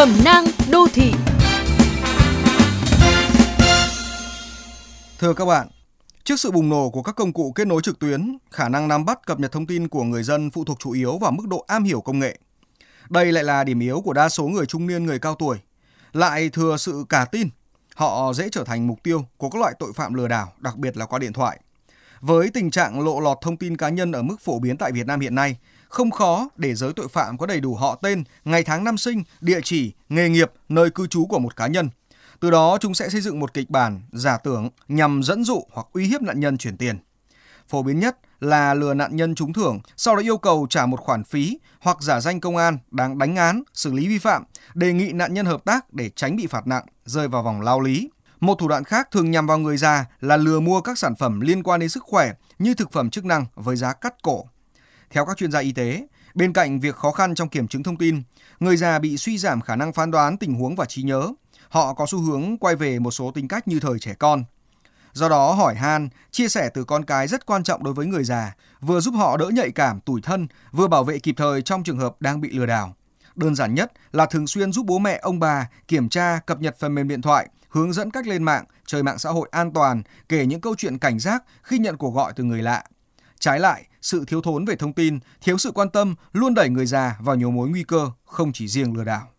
Cẩm nang đô thị Thưa các bạn, trước sự bùng nổ của các công cụ kết nối trực tuyến, khả năng nắm bắt cập nhật thông tin của người dân phụ thuộc chủ yếu vào mức độ am hiểu công nghệ. Đây lại là điểm yếu của đa số người trung niên người cao tuổi, lại thừa sự cả tin. Họ dễ trở thành mục tiêu của các loại tội phạm lừa đảo, đặc biệt là qua điện thoại. Với tình trạng lộ lọt thông tin cá nhân ở mức phổ biến tại Việt Nam hiện nay, không khó để giới tội phạm có đầy đủ họ tên, ngày tháng năm sinh, địa chỉ, nghề nghiệp, nơi cư trú của một cá nhân. Từ đó chúng sẽ xây dựng một kịch bản giả tưởng nhằm dẫn dụ hoặc uy hiếp nạn nhân chuyển tiền. Phổ biến nhất là lừa nạn nhân trúng thưởng, sau đó yêu cầu trả một khoản phí hoặc giả danh công an đang đánh án, xử lý vi phạm, đề nghị nạn nhân hợp tác để tránh bị phạt nặng, rơi vào vòng lao lý. Một thủ đoạn khác thường nhằm vào người già là lừa mua các sản phẩm liên quan đến sức khỏe như thực phẩm chức năng với giá cắt cổ. Theo các chuyên gia y tế, bên cạnh việc khó khăn trong kiểm chứng thông tin, người già bị suy giảm khả năng phán đoán tình huống và trí nhớ. Họ có xu hướng quay về một số tính cách như thời trẻ con. Do đó hỏi han, chia sẻ từ con cái rất quan trọng đối với người già, vừa giúp họ đỡ nhạy cảm, tủi thân, vừa bảo vệ kịp thời trong trường hợp đang bị lừa đảo. Đơn giản nhất là thường xuyên giúp bố mẹ ông bà kiểm tra, cập nhật phần mềm điện thoại, hướng dẫn cách lên mạng, chơi mạng xã hội an toàn, kể những câu chuyện cảnh giác khi nhận cuộc gọi từ người lạ. Trái lại, sự thiếu thốn về thông tin, thiếu sự quan tâm luôn đẩy người già vào nhiều mối nguy cơ, không chỉ riêng lừa đảo.